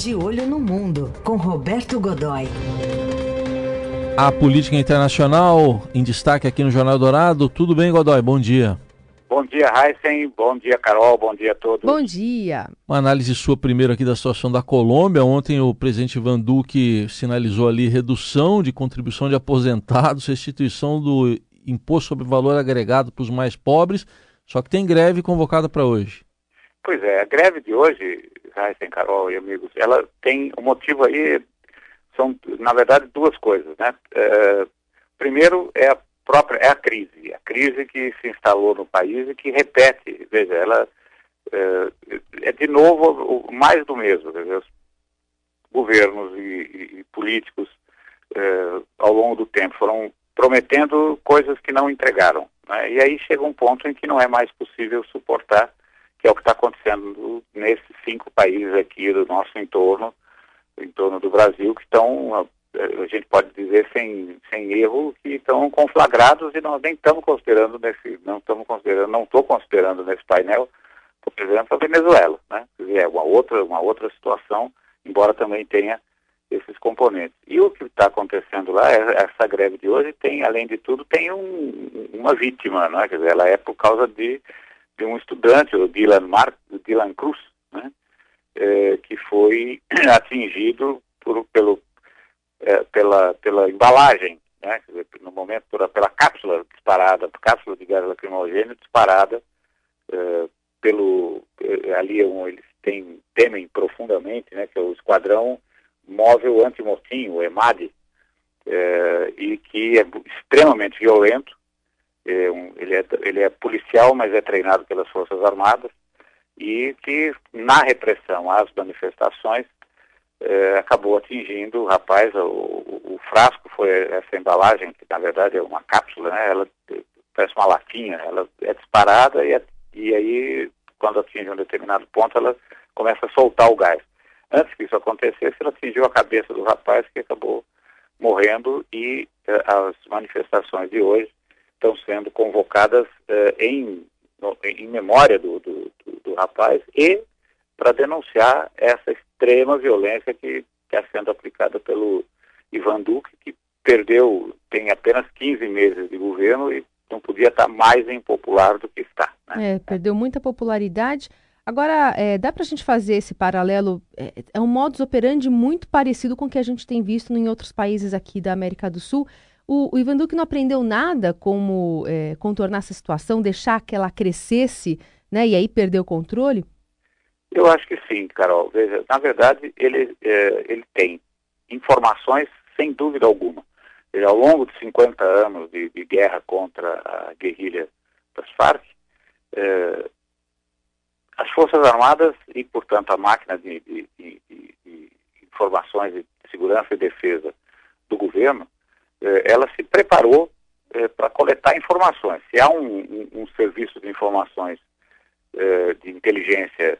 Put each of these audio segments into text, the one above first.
De Olho no Mundo, com Roberto Godoy. A política internacional em destaque aqui no Jornal Dourado. Tudo bem, Godoy? Bom dia. Bom dia, Heisen. Bom dia, Carol. Bom dia a todos. Bom dia. Uma análise sua primeiro aqui da situação da Colômbia. Ontem o presidente Ivan Duque sinalizou ali redução de contribuição de aposentados, restituição do imposto sobre valor agregado para os mais pobres. Só que tem greve convocada para hoje. Pois é, a greve de hoje, Heisen, Carol e amigos, ela tem um motivo aí, são na verdade duas coisas, né? É, primeiro é a própria, é a crise, a crise que se instalou no país e que repete, veja, ela é, é de novo mais do mesmo, dizer, os governos e, e políticos é, ao longo do tempo foram prometendo coisas que não entregaram. Né? E aí chega um ponto em que não é mais possível suportar, que é o que está acontecendo nesses cinco países aqui do nosso entorno, em torno do Brasil, que estão, a gente pode dizer sem, sem erro, que estão conflagrados e nós nem estamos considerando nesse, não estamos considerando, não estou considerando nesse painel, por exemplo, a Venezuela, né? É uma outra, uma outra situação, embora também tenha esses componentes. E o que está acontecendo lá, é, essa greve de hoje tem, além de tudo, tem um, uma vítima, né? Quer dizer, ela é por causa de, de um estudante, o Dylan, Mar, Dylan Cruz, né? É, que foi atingido por, pelo, é, pela, pela embalagem, né? No momento, por, pela cápsula disparada, cápsula de gás lacrimogêneo disparada é, pelo, é, ali um, eles têm, temem profundamente, né? Que é o esquadrão móvel antimotim, o EMAD, é, e que é extremamente violento. É ele, é, ele é policial, mas é treinado pelas Forças Armadas, e que na repressão às manifestações é, acabou atingindo o rapaz, o, o, frasco foi essa embalagem, que na verdade é uma cápsula, né? ela parece uma latinha, ela é disparada e, e aí quando atinge um determinado ponto ela começa a soltar o gás. Antes que isso acontecesse, ela atingiu a cabeça do rapaz que acabou morrendo e eh, as manifestações de hoje estão sendo convocadas eh, em, no, em memória do, do, do, do rapaz e para denunciar essa extrema violência que está sendo aplicada pelo Ivan Duque, que perdeu, tem apenas 15 meses de governo e não podia estar mais impopular do que está. Né? É, perdeu muita popularidade. Agora, é, dá para a gente fazer esse paralelo? É, é, um modus operandi muito parecido com o que a gente tem visto em outros países aqui da América do Sul. O, o Ivan Duque não aprendeu nada como é, contornar essa situação, deixar que ela crescesse né, e aí perder o controle? Eu acho que sim, Carol. Veja, na verdade, ele, é, ele tem informações sem dúvida alguma. Ele, ao longo de 50 anos de, de guerra contra a guerrilha das Farc, é, as Forças Armadas e, portanto, a máquina de, de, de, informações de segurança e defesa do governo, ela se preparou eh, para coletar informações. Se há um, um, um serviço de informações eh, de inteligência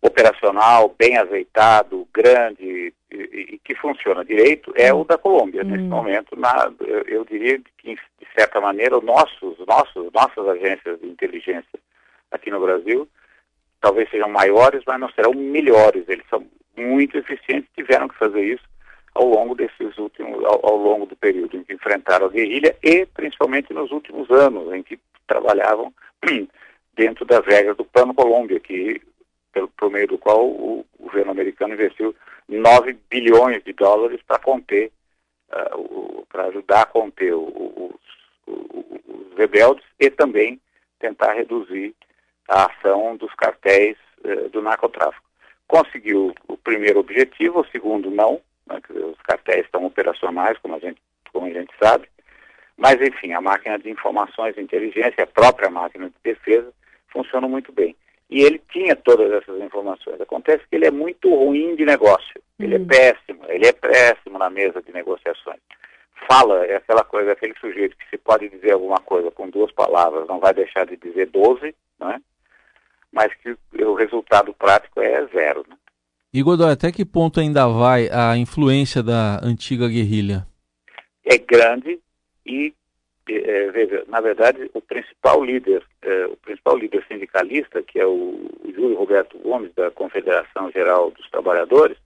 operacional, bem azeitado, grande e, e, que funciona direito, é o da Colômbia. Hum. Nesse momento, na, eu diria que, de certa maneira, nossos, nossos, nossas agências de inteligência aqui no Brasil talvez sejam maiores, mas não serão melhores. Eles são muito eficientes, tiveram que fazer isso ao longo desses últimos, ao, ao, longo do período em que enfrentaram a guerrilha e principalmente nos últimos anos em que trabalhavam dentro das regras do Plano Colômbia, que pelo, por meio do qual o governo americano investiu 9 bilhões de dólares para conter, uh, para ajudar a conter os rebeldes e também tentar reduzir a ação dos cartéis eh, do narcotráfico. Conseguiu o primeiro objetivo, o segundo não, os cartéis estão operacionais, como a, gente, como a gente sabe, mas enfim, a máquina de informações e inteligência, a própria máquina de defesa, funcionam muito bem. E ele tinha todas essas informações. Acontece que ele é muito ruim de negócio. Ele é hum. péssimo, ele é péssimo na mesa de negociações. Fala, é aquela coisa, aquele sujeito que se pode dizer alguma coisa com duas palavras, não vai deixar de dizer doze, não é? mas que o resultado prático é zero. Né? E Godoy, até que ponto ainda vai a influência da antiga guerrilha? É grande e, é, veja, na verdade, o principal líder, é, o principal líder sindicalista, que é o, Júlio Roberto Gomes, da Confederação Geral dos Trabalhadores,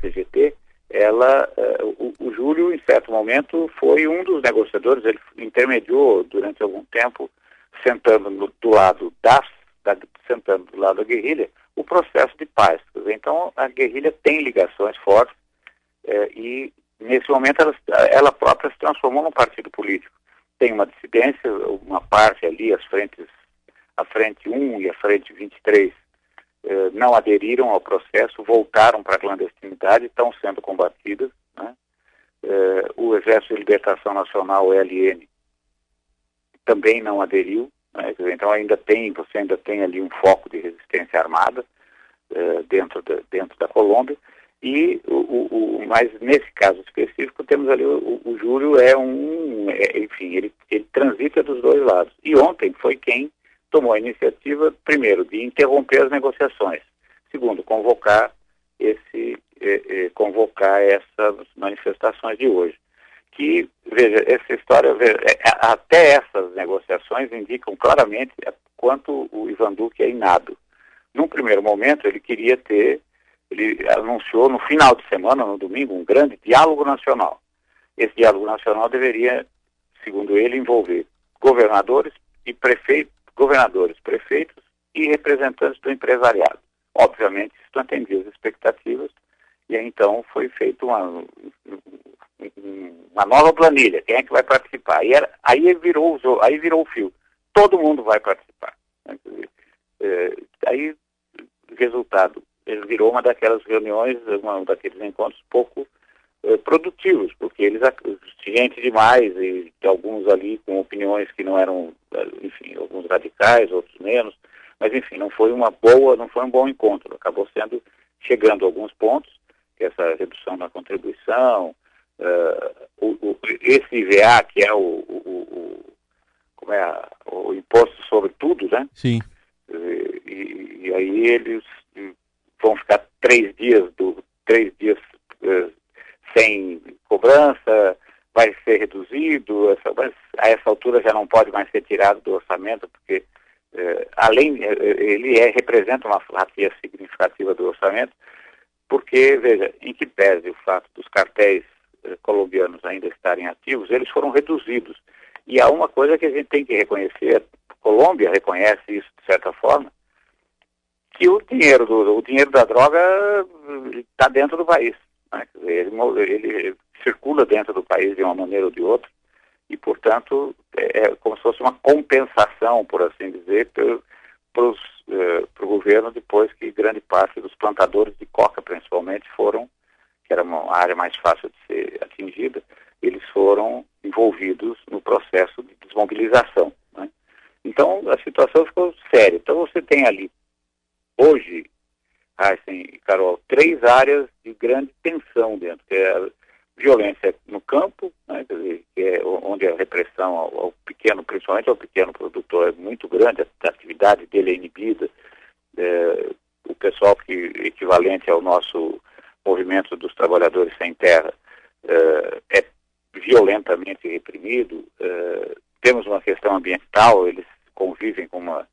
CGT, ela, uh, o, o, Júlio, em certo momento, foi um dos negociadores, ele intermediou durante algum tempo, sentando no, do lado das, da, sentando do lado da guerrilha, o processo de paz. Então, a guerrilha tem ligações fortes uh, e, nesse momento, ela, ela própria se transformou num partido político. Tem uma dissidência, uma parte ali, as frentes, a frente 1 e a frente 23, eh, não aderiram ao processo, voltaram para a clandestinidade, estão sendo combatidas. Né? Eh, o Exército de Libertação Nacional, o ELN, também não aderiu. Né? Então ainda tem, você ainda tem ali um foco de resistência armada eh, dentro, da, dentro da Colômbia. E o, o, o, mas nesse caso específico temos ali o, o Júlio é um, é, enfim, ele, ele transita dos dois lados. E ontem foi quem tomou a iniciativa, primeiro, de interromper as negociações, segundo, convocar esse eh, eh, convocar essas manifestações de hoje. Que, veja, essa história, veja, é, até essas negociações indicam claramente quanto o Ivan Duque é inado. Num primeiro momento, ele queria ter, ele anunciou no final de semana, no domingo, um grande diálogo nacional. Esse diálogo nacional deveria, segundo ele, envolver governadores e prefeitos governadores, prefeitos e representantes do empresariado. Obviamente, isso não atendia as expectativas e então foi feita uma, uma nova planilha. Quem é que vai participar? E era, aí virou aí virou o fio. Todo mundo vai participar. Né? É, aí, resultado, virou uma daquelas reuniões, um daqueles encontros pouco é, produtivos, porque eles gente demais e alguns ali com opiniões que não eram, eh, enfim, alguns radicais, outros menos, mas enfim, não foi uma boa, não foi um bom encontro. Acabou sendo chegando a alguns pontos, que essa redução na contribuição, uh, o, o, esse IVA que é o, o, como é o imposto sobre tudo, né? Sim. E, e aí eles vão ficar três dias do três dias uh, sem cobrança, vai ser reduzido, essa, mas a essa altura já não pode mais ser tirado do orçamento, porque eh, além, eh, ele é, representa uma fatia significativa do orçamento, porque, veja, em que pese o fato dos cartéis eh, colombianos ainda estarem ativos, eles foram reduzidos. E há uma coisa que a gente tem que reconhecer, a Colômbia reconhece isso de certa forma, que o dinheiro, do, o dinheiro da droga está dentro do país. Né? Ele, ele circula dentro do país de uma maneira ou de outra e, portanto, é, é como se fosse uma compensação, por assim dizer, para o eh, governo depois que grande parte dos plantadores de coca, principalmente, foram, que era uma área mais fácil de ser atingida, eles foram envolvidos no processo de desmobilização. Né? Então, a situação ficou séria. Então, você tem ali, hoje, Heisen e Carol, três áreas de grande tensão dentro, que é a violência no campo, né, dizer, que é onde a repressão ao, ao, pequeno, principalmente ao pequeno produtor, é muito grande, a, atividade dele é inibida. É, o pessoal que equivalente ao nosso movimento dos trabalhadores sem terra é, é violentamente reprimido. É, temos uma questão ambiental, eles convivem com uma,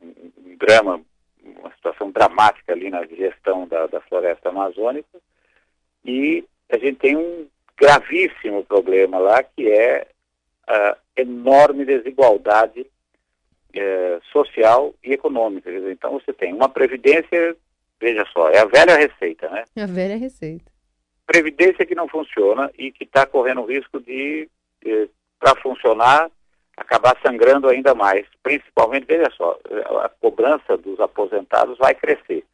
um, um drama, uma situação dramática ali na gestão da, da floresta amazônica. E a gente tem um gravíssimo problema lá, que é a enorme desigualdade é, social e econômica. Então você tem uma previdência, veja só, é a velha receita, né? É a velha receita. Previdência que não funciona e que está correndo o risco de, de para funcionar, acabar sangrando ainda mais. Principalmente, veja só, a cobrança dos aposentados vai crescer.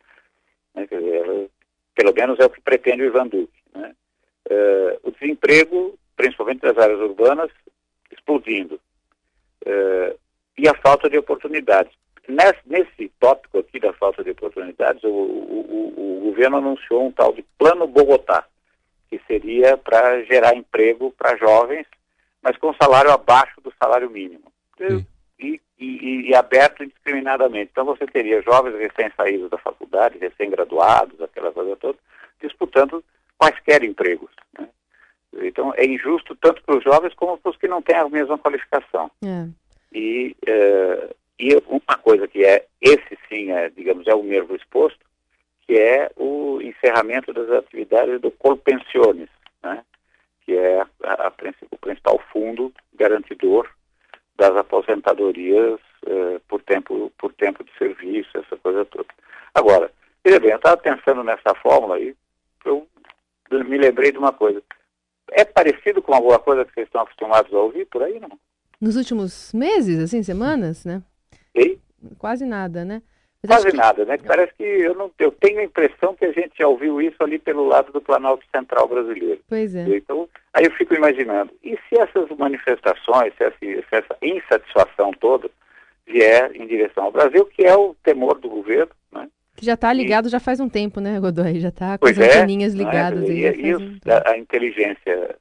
Né? Dizer, pelo menos é o que pretende o Ivan Duque. Né? Uh, o desemprego, principalmente nas áreas urbanas, explodindo. Uh, e a falta de oportunidades. Nesse, nesse tópico aqui da falta de oportunidades, o, o, o, o governo anunciou um tal de Plano Bogotá, que seria para gerar emprego para jovens, mas com salário abaixo do salário mínimo. E, e, e, aberto indiscriminadamente. Então você teria jovens recém-saídos da faculdade, recém-graduados, aquela coisa toda, disputando quaisquer empregos. Né? Então, é injusto tanto para os jovens como para os que não têm a mesma qualificação. É. E, uh, e uma coisa que é, esse sim, é, digamos, é o nervo exposto, que é o, encerramento das atividades do Colpensiones, né? Que é a, a, o principal fundo garantidor das aposentadorias eh, por, tempo, por tempo de serviço, essa coisa toda. Agora, veja bem, eu estava pensando nessa fórmula e eu me lembrei de uma coisa. É parecido com alguma coisa que vocês estão acostumados a ouvir por aí, não? Nos últimos meses, assim, semanas, né? E? Quase nada, né? Quase que... nada, né? Parece que eu, não, eu tenho a impressão que a gente já ouviu isso ali pelo lado do Planalto Central brasileiro. Pois é. Então, aí eu fico imaginando, e se essas manifestações, se essa, se essa insatisfação toda vier em direção ao Brasil, que é o temor do governo, né? Que já está ligado e... já faz um tempo, né, Godoy? Já está com as é, anteninhas é, ligadas. Né? E, e um a, a inteligência,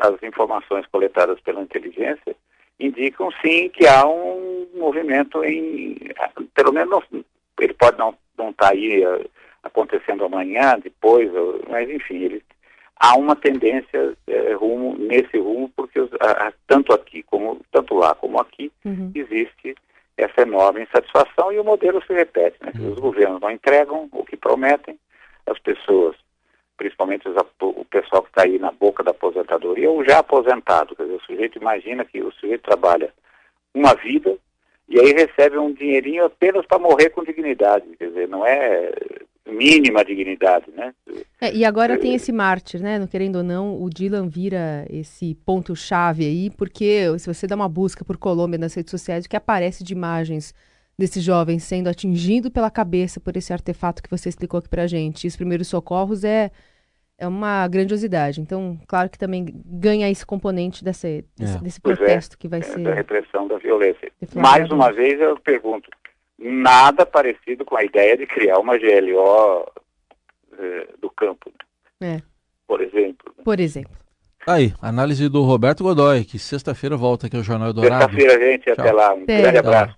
as informações coletadas pela inteligência indicam sim que há um movimento em, pelo menos ele pode não não estar tá aí uh, acontecendo amanhã, depois, uh, mas enfim, ele, há uma tendência uh, rumo nesse rumo porque os, tanto aqui como tanto lá como aqui uhum. existe essa enorme insatisfação e o modelo se repete. Né? Uhum. Os governos não entregam o que prometem, as pessoas, principalmente os, o pessoal que está aí na boca da aposentadoria, ou já aposentado, quer dizer, o sujeito imagina que o sujeito trabalha uma vida e aí recebe um dinheirinho apenas para morrer com dignidade, quer dizer, não é mínima dignidade, né? É, e agora tem esse mártir, né? Não querendo ou não, o Dylan vira esse ponto-chave aí, porque se você dá uma busca por Colômbia nas redes sociais, o que aparece de imagens desse jovem sendo atingido pela cabeça por esse artefato que você explicou aqui pra gente. E os primeiros socorros é é uma grandiosidade. Então, claro que também ganha esse componente desse, desse, é. desse é, protesto é, que vai é, ser. Da repressão da violência. Mais uma vez eu pergunto: nada parecido com a ideia de criar uma GLO eh, do campo. É. Por exemplo. Né? Por exemplo. Aí, análise do Roberto Godoy, que sexta-feira volta aqui ao Jornal Dourado. Sexta-feira, gente. Tchau. Até lá. Um grande abraço.